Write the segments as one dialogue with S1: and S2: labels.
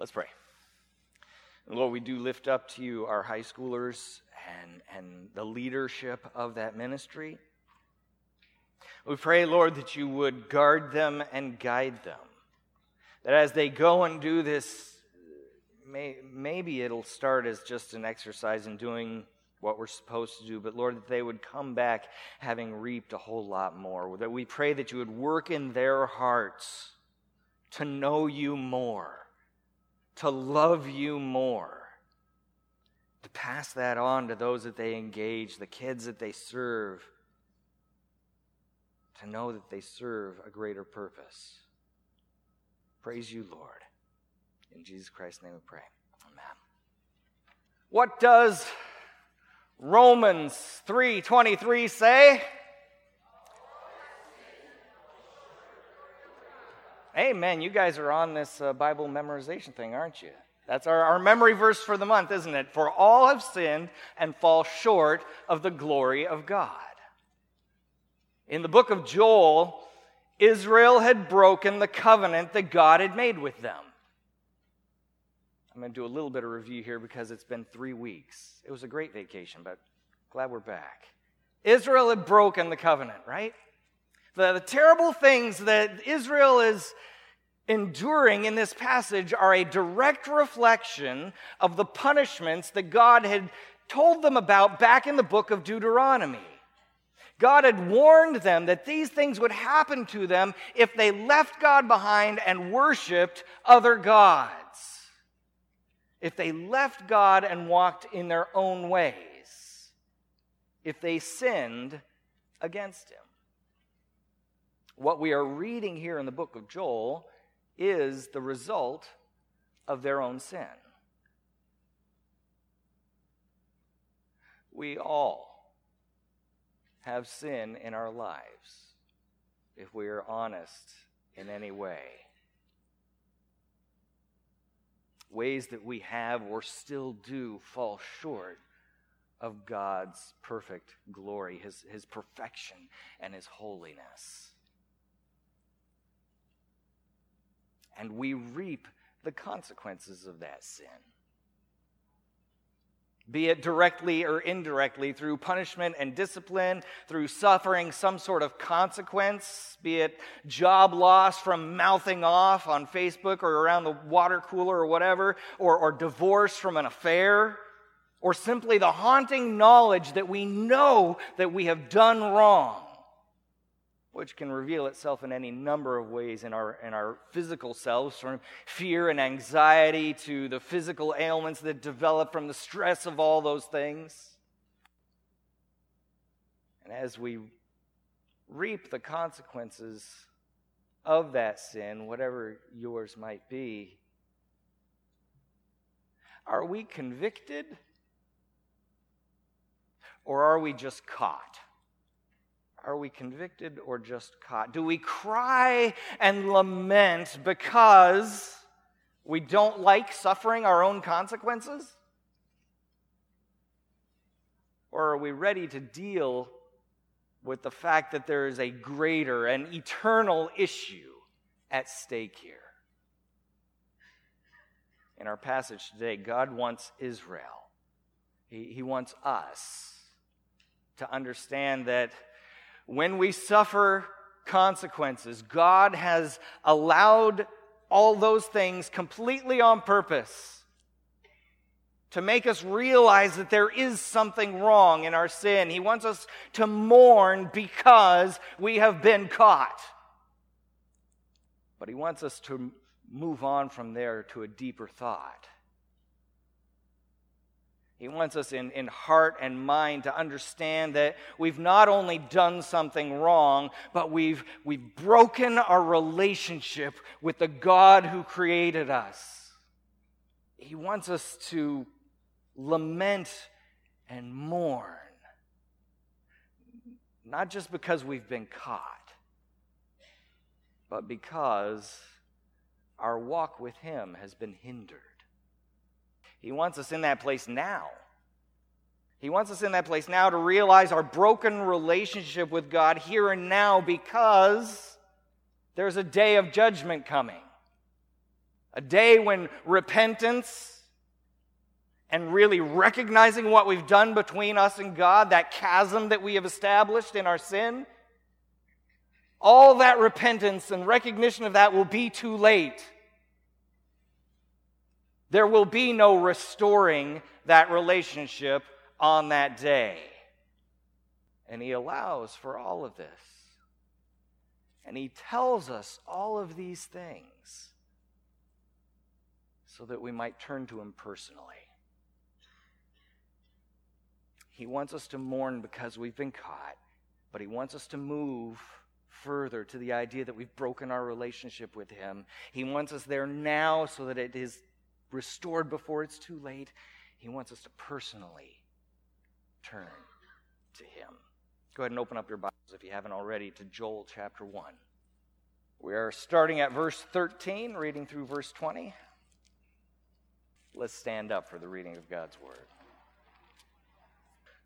S1: Let's pray. Lord, we do lift up to you our high schoolers and, and the leadership of that ministry. We pray, Lord, that you would guard them and guide them. That as they go and do this, may, maybe it'll start as just an exercise in doing what we're supposed to do, but Lord, that they would come back having reaped a whole lot more. That we pray that you would work in their hearts to know you more, to love you more, to pass that on to those that they engage, the kids that they serve, to know that they serve a greater purpose. Praise you, Lord. In Jesus Christ's name we pray. Amen. What does Romans 3:23 say? Amen. You guys are on this uh, Bible memorization thing, aren't you? That's our, our memory verse for the month, isn't it? For all have sinned and fall short of the glory of God. In the book of Joel, Israel had broken the covenant that God had made with them. I'm going to do a little bit of review here because it's been three weeks. It was a great vacation, but glad we're back. Israel had broken the covenant, right? The, the terrible things that Israel is enduring in this passage are a direct reflection of the punishments that God had told them about back in the book of Deuteronomy. God had warned them that these things would happen to them if they left God behind and worshiped other gods. If they left God and walked in their own ways. If they sinned against Him. What we are reading here in the book of Joel is the result of their own sin. We all have sin in our lives if we are honest in any way. Ways that we have or still do fall short of God's perfect glory, His, his perfection, and His holiness. And we reap the consequences of that sin. Be it directly or indirectly through punishment and discipline, through suffering some sort of consequence, be it job loss from mouthing off on Facebook or around the water cooler or whatever, or, or divorce from an affair, or simply the haunting knowledge that we know that we have done wrong which can reveal itself in any number of ways in our, in our physical selves, from fear and anxiety to the physical ailments that develop from the stress of all those things. And as we reap the consequences of that sin, whatever yours might be, are we convicted or are we just caught? Are we convicted or just caught? Do we cry and lament because we don't like suffering our own consequences? Or are we ready to deal with the fact that there is a greater and eternal issue at stake here? In our passage today, God wants Israel, He, he wants us to understand that when we suffer consequences, God has allowed all those things completely on purpose to make us realize that there is something wrong in our sin. He wants us to mourn because we have been caught. But He wants us to move on from there to a deeper thought. He wants us in, in heart and mind to understand that we've not only done something wrong, but we've, we've broken our relationship with the God who created us. He wants us to lament and mourn, not just because we've been caught, but because our walk with Him has been hindered. He wants us in that place now. He wants us in that place now to realize our broken relationship with God here and now because there's a day of judgment coming. A day when repentance and really recognizing what we've done between us and God, that chasm that we have established in our sin, all that repentance and recognition of that will be too late. There will be no restoring that relationship on that day. And He allows for all of this. And He tells us all of these things so that we might turn to Him personally. He wants us to mourn because we've been caught, but He wants us to move further to the idea that we've broken our relationship with Him. He wants us there now so that it is restored before it's too late. He wants us to personally turn to Him. Go ahead and open up your Bibles if you haven't already to Joel chapter 1. We are starting at verse 13, reading through verse 20. Let's stand up for the reading of God's Word.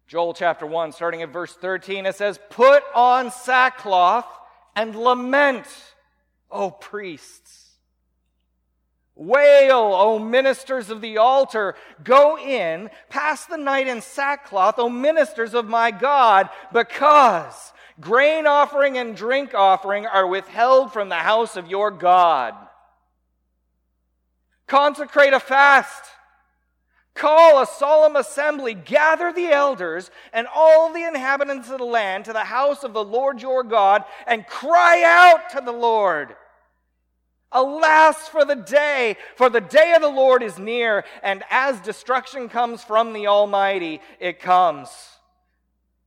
S1: Joel chapter 1, starting at verse 13, it says, Put on sackcloth and lament, O priests. Wail, O ministers of the altar. Go in, pass the night in sackcloth, O ministers of my God, because grain offering and drink offering are withheld from the house of your God. Consecrate a fast. Call a solemn assembly, gather the elders and all the inhabitants of the land to the house of the Lord your God, and cry out to the Lord. Alas for the day, for the day of the Lord is near, and as destruction comes from the Almighty, it comes.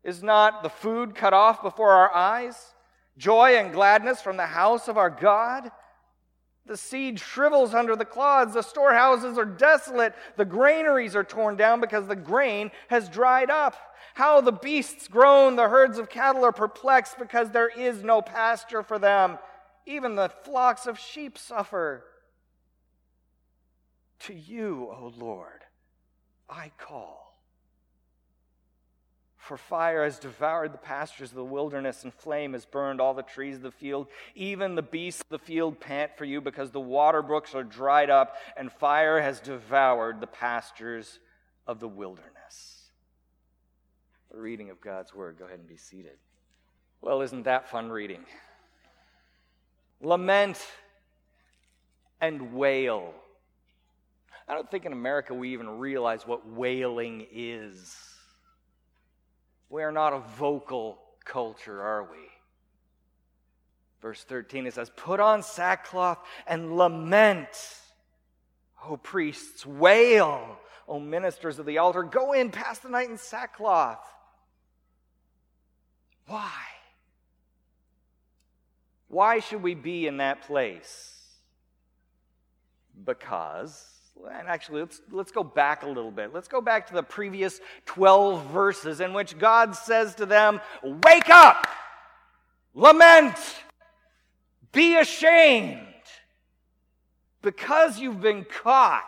S1: Is not the food cut off before our eyes? Joy and gladness from the house of our God? The seed shrivels under the clods. The storehouses are desolate. The granaries are torn down because the grain has dried up. How the beasts groan. The herds of cattle are perplexed because there is no pasture for them. Even the flocks of sheep suffer. To you, O Lord, I call. For fire has devoured the pastures of the wilderness, and flame has burned all the trees of the field. Even the beasts of the field pant for you, because the water brooks are dried up, and fire has devoured the pastures of the wilderness. The reading of God's word. Go ahead and be seated. Well, isn't that fun reading? Lament and wail. I don't think in America we even realize what wailing is. We are not a vocal culture, are we? Verse 13 it says, Put on sackcloth and lament, O priests, wail, O ministers of the altar, go in, pass the night in sackcloth. Why? Why should we be in that place? Because and actually, let's, let's go back a little bit. Let's go back to the previous 12 verses in which God says to them, Wake up! Lament! Be ashamed! Because you've been caught.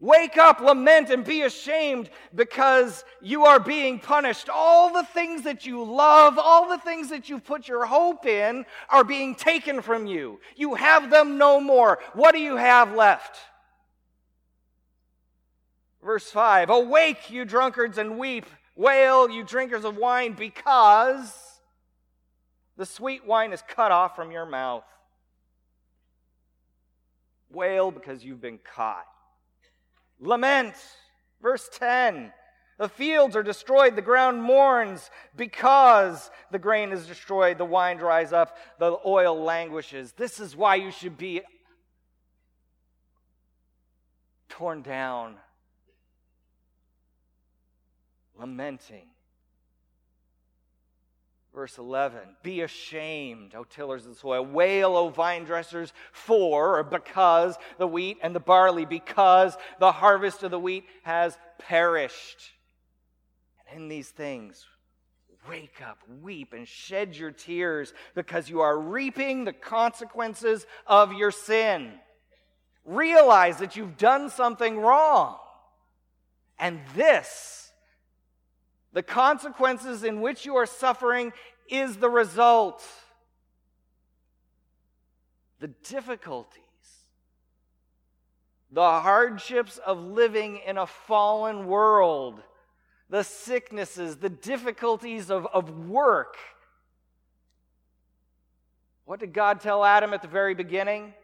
S1: Wake up, lament, and be ashamed because you are being punished. All the things that you love, all the things that you put your hope in, are being taken from you. You have them no more. What do you have left? Verse 5 Awake, you drunkards, and weep. Wail, you drinkers of wine, because the sweet wine is cut off from your mouth. Wail because you've been caught. Lament. Verse 10 The fields are destroyed, the ground mourns because the grain is destroyed, the wine dries up, the oil languishes. This is why you should be torn down, lamenting. Verse 11, be ashamed, O tillers of the soil. Wail, O vine dressers, for or because the wheat and the barley, because the harvest of the wheat has perished. And in these things, wake up, weep, and shed your tears, because you are reaping the consequences of your sin. Realize that you've done something wrong. And this the consequences in which you are suffering is the result. The difficulties the hardships of living in a fallen world, the sicknesses, the difficulties of, of work. What did God tell Adam at the very beginning?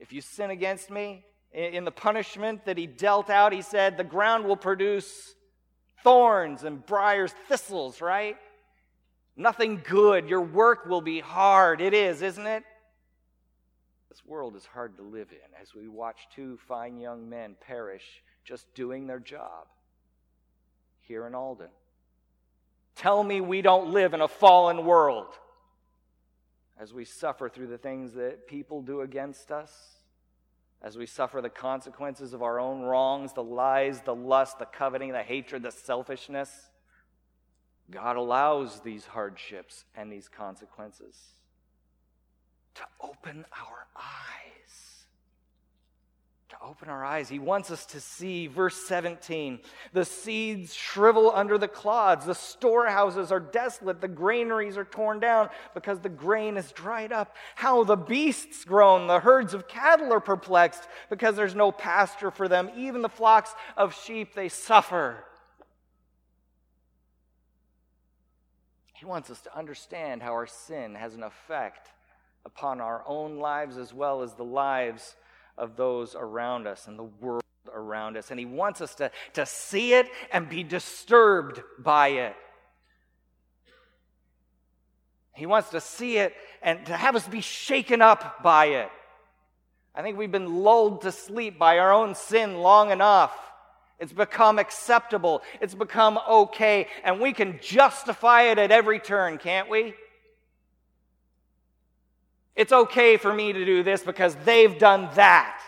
S1: If you sin against me, in the punishment that he dealt out, he said, the ground will produce thorns and briars, thistles, right? Nothing good. Your work will be hard. It is, isn't it? This world is hard to live in as we watch two fine young men perish just doing their job here in Alden. Tell me we don't live in a fallen world as we suffer through the things that people do against us, as we suffer the consequences of our own wrongs, the lies, the lust, the coveting, the hatred, the selfishness. God allows these hardships and these consequences to open our eyes. To open our eyes. He wants us to see, verse 17, the seeds shrivel under the clods, the storehouses are desolate, the granaries are torn down because the grain is dried up. How the beasts groan, the herds of cattle are perplexed because there's no pasture for them. Even the flocks of sheep they suffer. He wants us to understand how our sin has an effect upon our own lives as well as the lives of those around us and the world around us. And He wants us to, to see it and be disturbed by it. He wants to see it and to have us be shaken up by it. I think we've been lulled to sleep by our own sin long enough. It's become acceptable. It's become okay. And we can justify it at every turn, can't we? It's okay for me to do this because they've done that.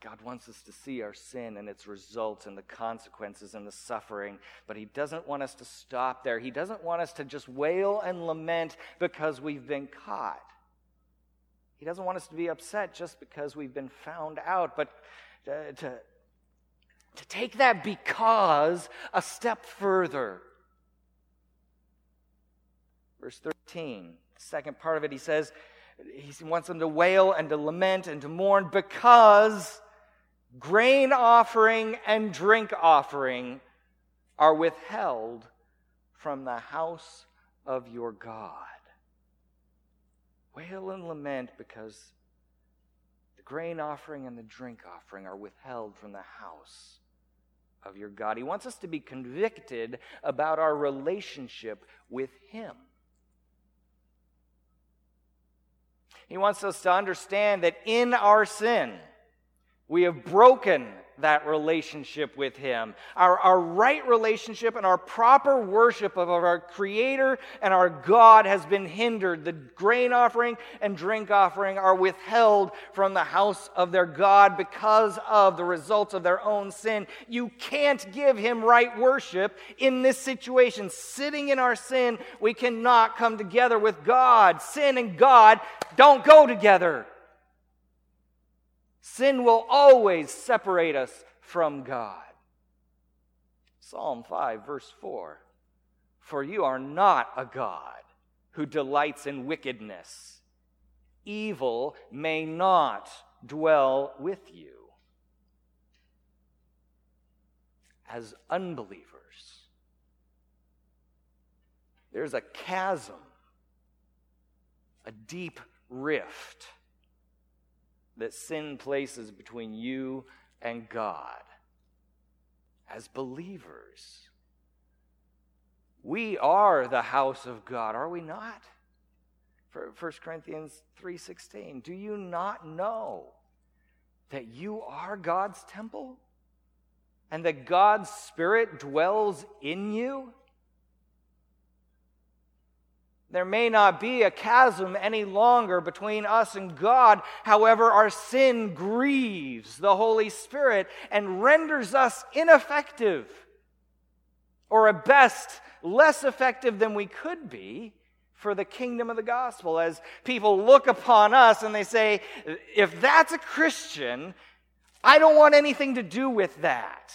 S1: God wants us to see our sin and its results and the consequences and the suffering, but He doesn't want us to stop there. He doesn't want us to just wail and lament because we've been caught. He doesn't want us to be upset just because we've been found out, but to, to, to take that because a step further. Verse 13 second part of it, he says, he wants them to wail and to lament and to mourn because grain offering and drink offering are withheld from the house of your God. Wail and lament because the grain offering and the drink offering are withheld from the house of your God. He wants us to be convicted about our relationship with Him. He wants us to understand that in our sin, we have broken that relationship with Him. Our, our right relationship and our proper worship of our Creator and our God has been hindered. The grain offering and drink offering are withheld from the house of their God because of the results of their own sin. You can't give Him right worship in this situation. Sitting in our sin, we cannot come together with God. Sin and God don't go together. Sin will always separate us from God. Psalm 5, verse 4 For you are not a God who delights in wickedness, evil may not dwell with you. As unbelievers, there's a chasm, a deep rift that sin places between you and God. As believers, we are the house of God, are we not? For 1 Corinthians 3:16, do you not know that you are God's temple and that God's spirit dwells in you? There may not be a chasm any longer between us and God. However, our sin grieves the Holy Spirit and renders us ineffective, or at best, less effective than we could be for the kingdom of the gospel. As people look upon us and they say, if that's a Christian, I don't want anything to do with that.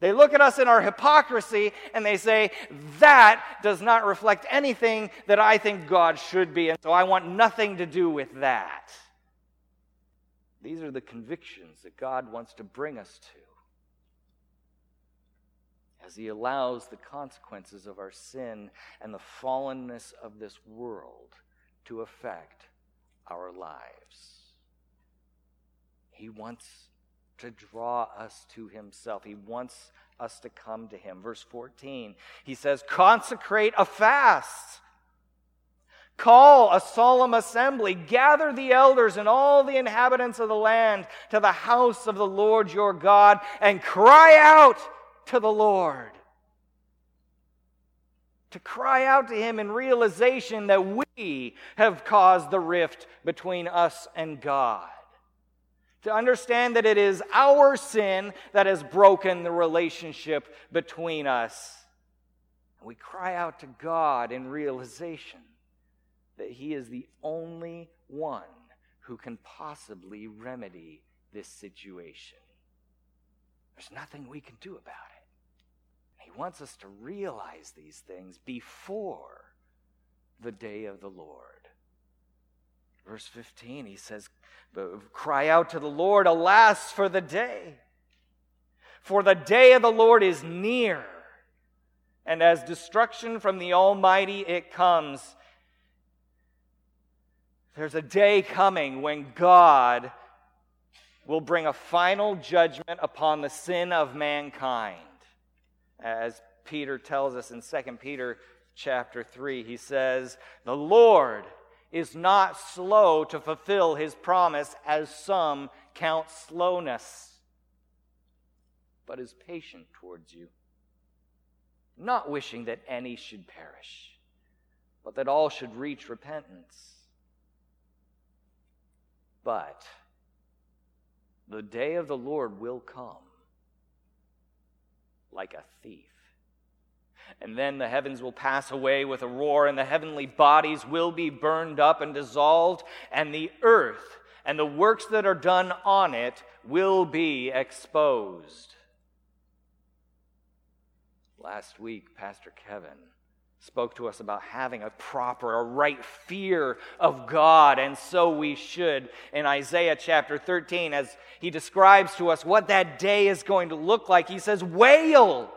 S1: They look at us in our hypocrisy and they say, That does not reflect anything that I think God should be, and so I want nothing to do with that. These are the convictions that God wants to bring us to as He allows the consequences of our sin and the fallenness of this world to affect our lives. He wants to draw us to Himself, He wants us to come to Him. Verse 14, He says, Consecrate a fast. Call a solemn assembly, gather the elders and all the inhabitants of the land to the house of the Lord your God, and cry out to the Lord. To cry out to Him in realization that we have caused the rift between us and God. To understand that it is our sin that has broken the relationship between us. We cry out to God in realization that He is the only one who can possibly remedy this situation. There's nothing we can do about it. He wants us to realize these things before the day of the Lord. Verse 15, he says, Cry out to the Lord, alas, for the day. For the day of the Lord is near, and as destruction from the Almighty it comes. There's a day coming when God will bring a final judgment upon the sin of mankind. As Peter tells us in 2 Peter chapter 3, he says, The Lord is not slow to fulfill his promise, as some count slowness, but is patient towards you, not wishing that any should perish, but that all should reach repentance. But the day of the Lord will come like a thief. And then the heavens will pass away with a roar, and the heavenly bodies will be burned up and dissolved, and the earth and the works that are done on it will be exposed. Last week, Pastor Kevin spoke to us about having a proper, a right fear of God, and so we should. In Isaiah chapter 13, as he describes to us what that day is going to look like, he says, Wail!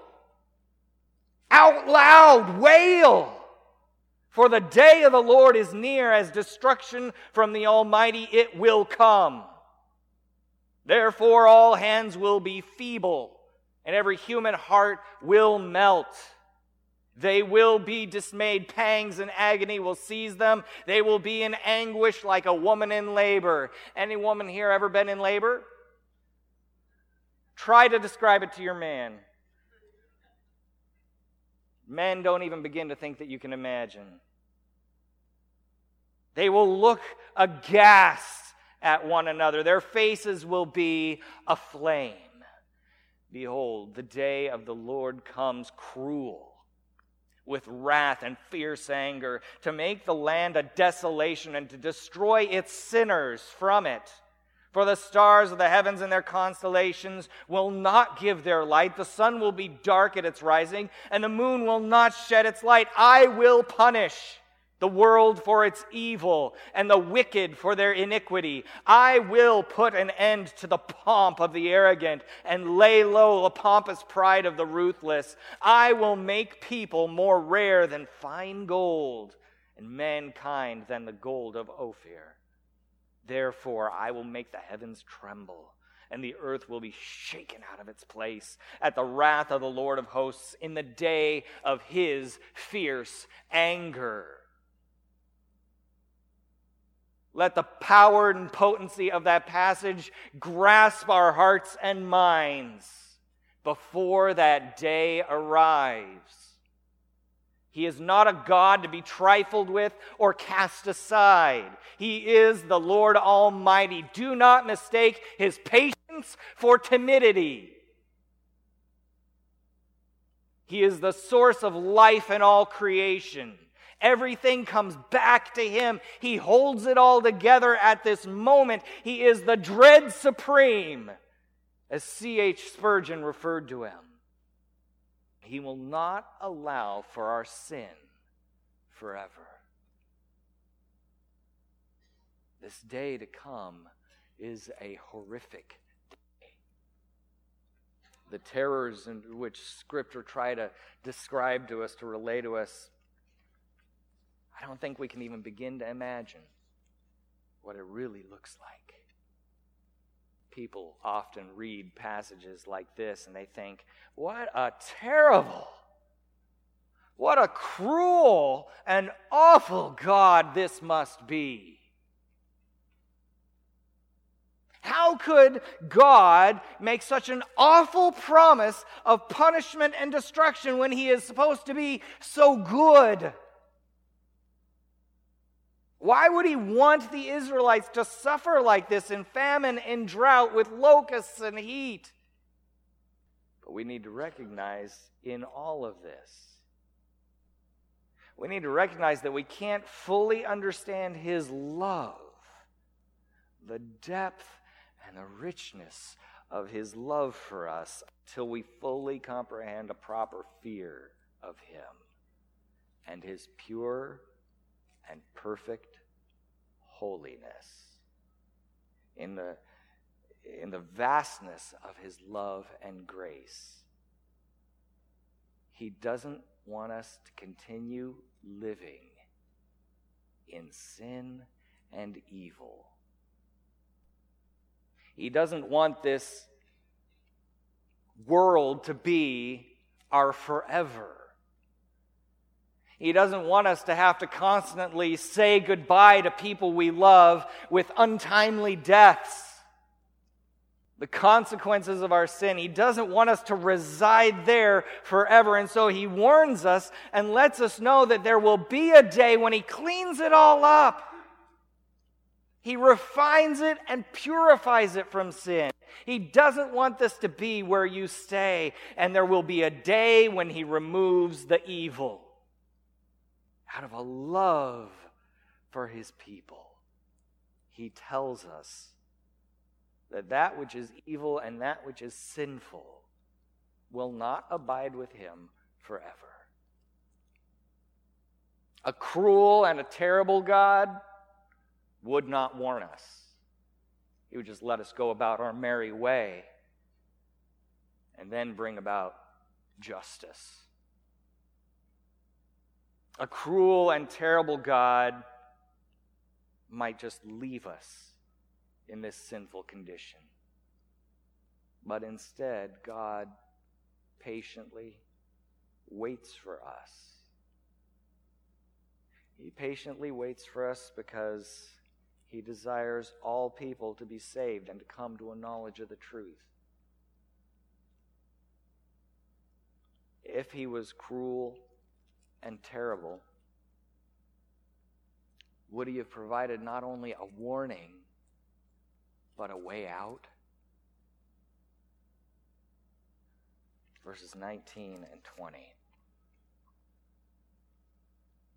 S1: Out loud, wail! For the day of the Lord is near, as destruction from the Almighty it will come. Therefore, all hands will be feeble, and every human heart will melt. They will be dismayed. Pangs and agony will seize them. They will be in anguish like a woman in labor. Any woman here ever been in labor? Try to describe it to your man. Men don't even begin to think that you can imagine. They will look aghast at one another. Their faces will be aflame. Behold, the day of the Lord comes cruel with wrath and fierce anger, to make the land a desolation and to destroy its sinners from it. For the stars of the heavens and their constellations will not give their light. The sun will be dark at its rising, and the moon will not shed its light. I will punish the world for its evil, and the wicked for their iniquity. I will put an end to the pomp of the arrogant and lay low the pompous pride of the ruthless. I will make people more rare than fine gold, and mankind than the gold of Ophir. Therefore, I will make the heavens tremble and the earth will be shaken out of its place at the wrath of the Lord of hosts in the day of his fierce anger. Let the power and potency of that passage grasp our hearts and minds before that day arrives. He is not a God to be trifled with or cast aside. He is the Lord Almighty. Do not mistake his patience for timidity. He is the source of life in all creation. Everything comes back to him. He holds it all together at this moment. He is the dread supreme, as C.H. Spurgeon referred to him. He will not allow for our sin forever. This day to come is a horrific day. The terrors in which Scripture try to describe to us, to relay to us, I don't think we can even begin to imagine what it really looks like. People often read passages like this and they think, what a terrible, what a cruel and awful God this must be. How could God make such an awful promise of punishment and destruction when He is supposed to be so good? Why would He want the Israelites to suffer like this in famine and drought with locusts and heat? But we need to recognize in all of this, we need to recognize that we can't fully understand His love, the depth and the richness of his love for us till we fully comprehend a proper fear of him and his pure and perfect holiness. In the, in the vastness of his love and grace, he doesn't want us to continue living in sin and evil he doesn't want this world to be our forever. He doesn't want us to have to constantly say goodbye to people we love with untimely deaths. The consequences of our sin. He doesn't want us to reside there forever. And so he warns us and lets us know that there will be a day when he cleans it all up. He refines it and purifies it from sin. He doesn't want this to be where you stay, and there will be a day when He removes the evil out of a love for His people. He tells us that that which is evil and that which is sinful will not abide with Him forever. A cruel and a terrible God would not warn us. He would just let us go about our merry way and then bring about justice. A cruel and terrible God might just leave us in this sinful condition. But instead, God patiently waits for us. He patiently waits for us because he desires all people to be saved and to come to a knowledge of the truth. If he was cruel and terrible, would he have provided not only a warning, but a way out? Verses 19 and 20.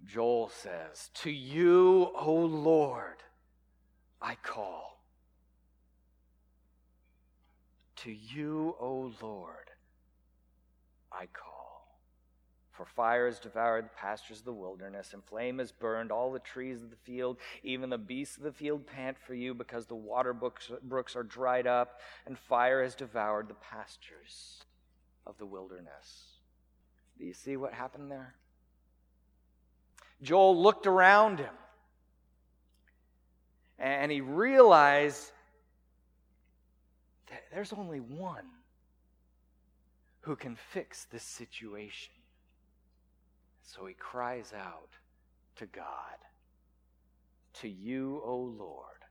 S1: Joel says, To you, O Lord, I call. To you, O Lord, I call. For fire has devoured the pastures of the wilderness, and flame has burned all the trees of the field. Even the beasts of the field pant for you, because the water brooks are dried up, and fire has devoured the pastures of the wilderness. Do you see what happened there? Joel looked around him and he realized that there's only one who can fix this situation. So he cries out to God To you, O Lord,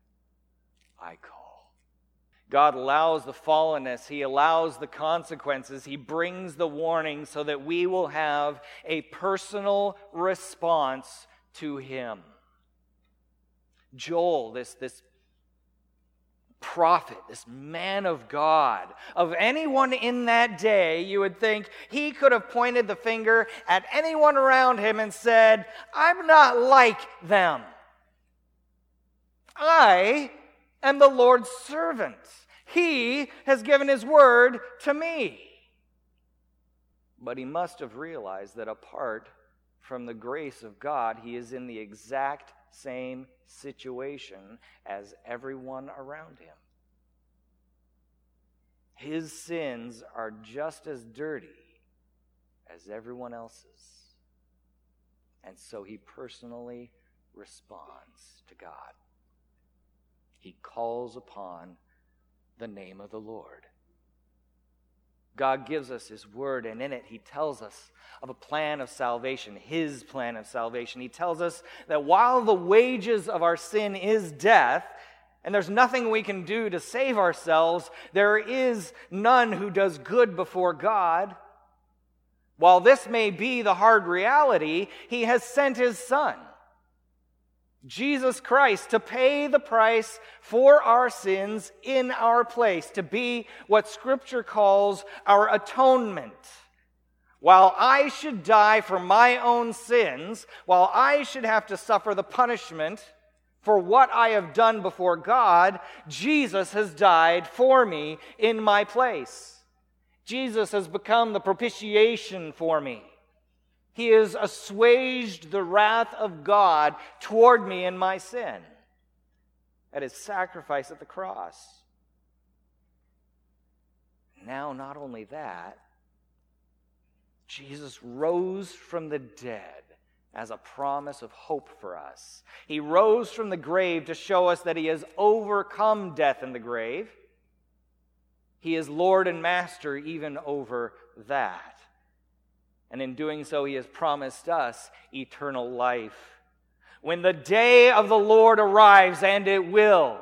S1: I call. God allows the fallenness, He allows the consequences, He brings the warning so that we will have a personal response to Him. Joel, this, this prophet, this man of God, of anyone in that day, you would think he could have pointed the finger at anyone around him and said, I'm not like them. I am the Lord's servant. He has given his word to me. But he must have realized that apart from the grace of God, he is in the exact same situation as everyone around him. His sins are just as dirty as everyone else's. And so he personally responds to God. He calls upon the name of the Lord. God gives us His Word, and in it, He tells us of a plan of salvation, His plan of salvation. He tells us that while the wages of our sin is death, and there's nothing we can do to save ourselves, there is none who does good before God. While this may be the hard reality, He has sent His Son Jesus Christ to pay the price for our sins in our place, to be what Scripture calls our atonement. While I should die for my own sins, while I should have to suffer the punishment for what I have done before God, Jesus has died for me in my place. Jesus has become the propitiation for me. He has assuaged the wrath of God toward me in my sin at his sacrifice at the cross. Now, not only that, Jesus rose from the dead as a promise of hope for us. He rose from the grave to show us that he has overcome death in the grave. He is Lord and Master even over that. And in doing so, he has promised us eternal life. When the day of the Lord arrives, and it will,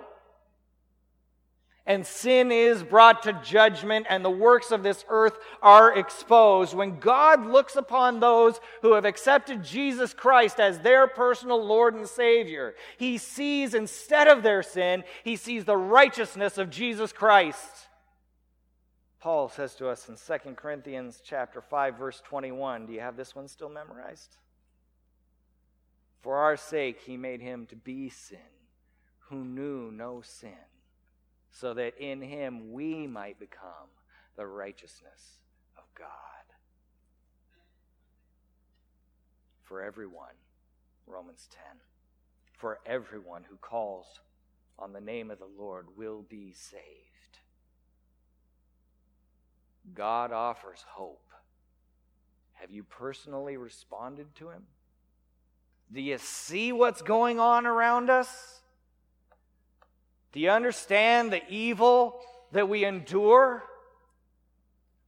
S1: and sin is brought to judgment, and the works of this earth are exposed. When God looks upon those who have accepted Jesus Christ as their personal Lord and Savior, He sees instead of their sin, He sees the righteousness of Jesus Christ. Paul says to us in 2 Corinthians chapter 5 verse 21. Do you have this one still memorized? For our sake he made him to be sin who knew no sin, so that in him we might become the righteousness of God. For everyone, Romans 10, for everyone who calls on the name of the Lord will be saved. God offers hope. Have you personally responded to Him? Do you see what's going on around us? Do you understand the evil that we endure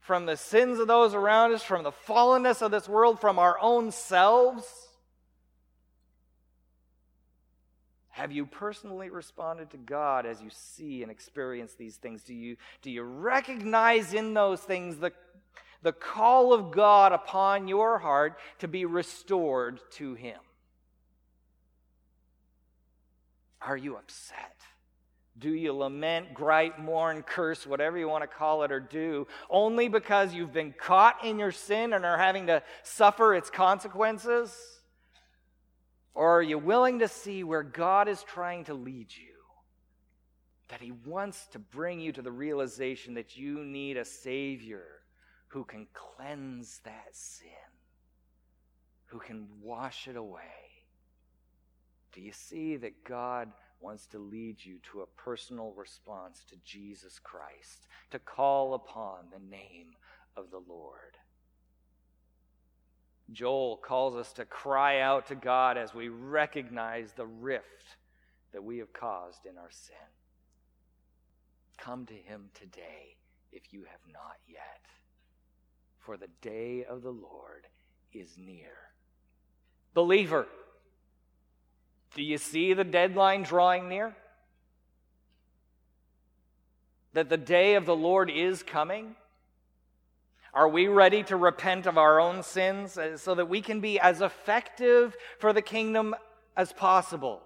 S1: from the sins of those around us, from the fallenness of this world, from our own selves? Have you personally responded to God as you see and experience these things? Do you, do you recognize in those things the, the call of God upon your heart to be restored to Him? Are you upset? Do you lament, gripe, mourn, curse, whatever you want to call it or do, only because you've been caught in your sin and are having to suffer its consequences? Or are you willing to see where God is trying to lead you? That He wants to bring you to the realization that you need a Savior who can cleanse that sin, who can wash it away. Do you see that God wants to lead you to a personal response to Jesus Christ, to call upon the name of the Lord? Joel calls us to cry out to God as we recognize the rift that we have caused in our sin. Come to him today if you have not yet, for the day of the Lord is near. Believer, do you see the deadline drawing near? That the day of the Lord is coming? Are we ready to repent of our own sins uh, so that we can be as effective for the kingdom as possible?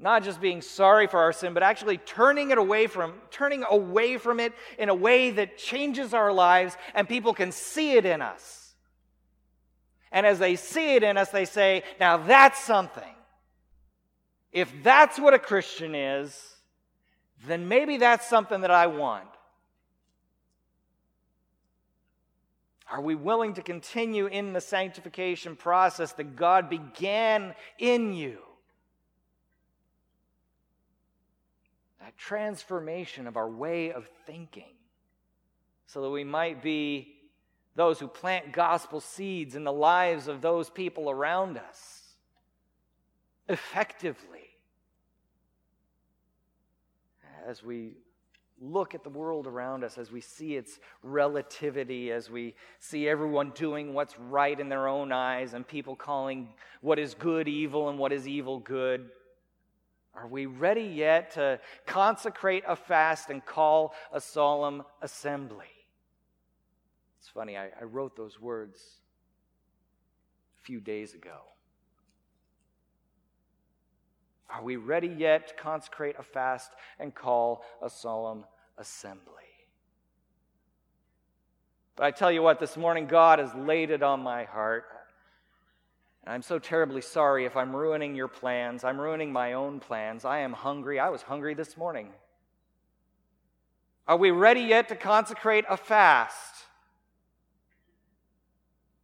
S1: Not just being sorry for our sin, but actually turning it away from turning away from it in a way that changes our lives and people can see it in us. And as they see it in us, they say, now that's something. If that's what a Christian is, then maybe that's something that I want. Are we willing to continue in the sanctification process that God began in you? That transformation of our way of thinking so that we might be those who plant gospel seeds in the lives of those people around us effectively. As we look at the world around us, as we see its relativity, as we see everyone doing what's right in their own eyes, and people calling what is good evil and what is evil good, are we ready yet to consecrate a fast and call a solemn assembly? It's funny, I, I wrote those words a few days ago. Are we ready yet to consecrate a fast and call a solemn assembly? But I tell you what, this morning God has laid it on my heart. And I'm so terribly sorry if I'm ruining your plans. I'm ruining my own plans. I am hungry. I was hungry this morning. Are we ready yet to consecrate a fast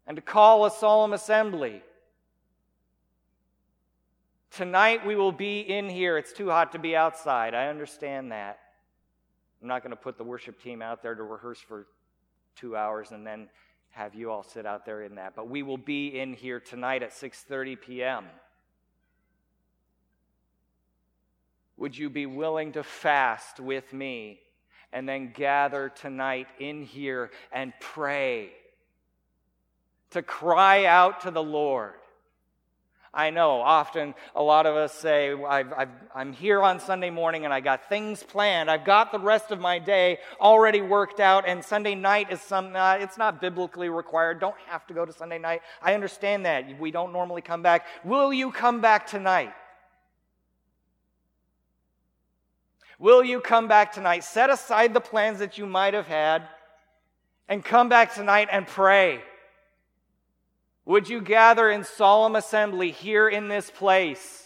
S1: and to call a solemn assembly? Tonight we will be in here. It's too hot to be outside. I understand that. I'm not going to put the worship team out there to rehearse for two hours and then have you all sit out there in that. But we will be in here tonight at 6:30 p.m. Would you be willing to fast with me and then gather tonight in here and pray? To cry out to the Lord I know often a lot of us say, i am here on Sunday morning and I got things planned. I've got the rest of my day already worked out, and Sunday night is some, uh, it's not biblically required. Don't have to go to Sunday night. I understand that. We don't normally come back. Will you come back tonight? Will you come back tonight? Set aside the plans that you might have had and come back tonight and pray. Would you gather in solemn assembly here in this place?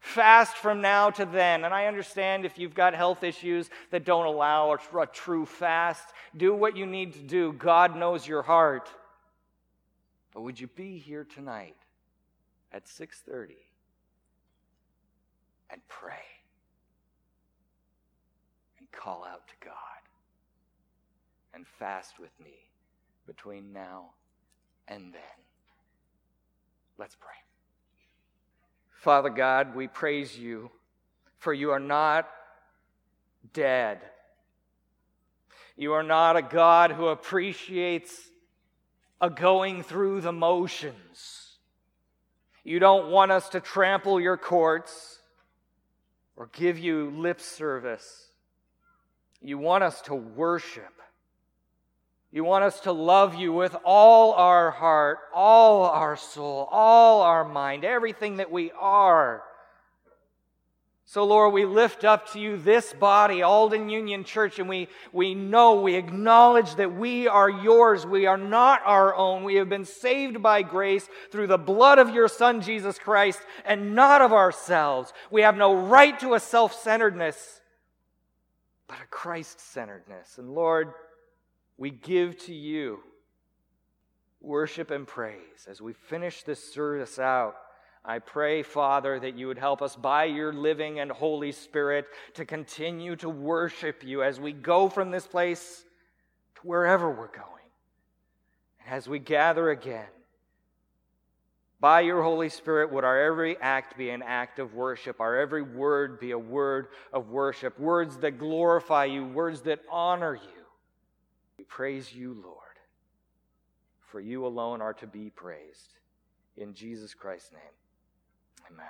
S1: Fast from now to then. And I understand if you've got health issues that don't allow a, true fast, do what you need to do. God knows your heart. But would you be here tonight at 6:30 and pray and call out to God and fast with me between now and then. Let's pray. Father God, we praise you, for you are not dead. You are not a God who appreciates a going through the motions. You don't want us to trample your courts or give you lip service. You want us to worship. You want us to love you with all our heart, all our soul, all our mind, everything that we are. So, Lord, we lift up to you this body, Alden Union Church, and we, we know, we acknowledge that we are yours. We are not our own. We have been saved by grace through the blood of your Son, Jesus Christ, and not of ourselves. We have no right to a self centeredness, but a Christ centeredness. And, Lord, we give to you worship and praise. As we finish this service out, I pray, Father, that you would help us by your living and Holy Spirit to continue to worship you as we go from this place to wherever we're going. And as we gather again, by your Holy Spirit, would our every act be an act of worship, our every word be a word of worship, words that glorify you, words that honor you. We praise you, Lord, for you alone are to be praised. In Jesus Christ's name, amen.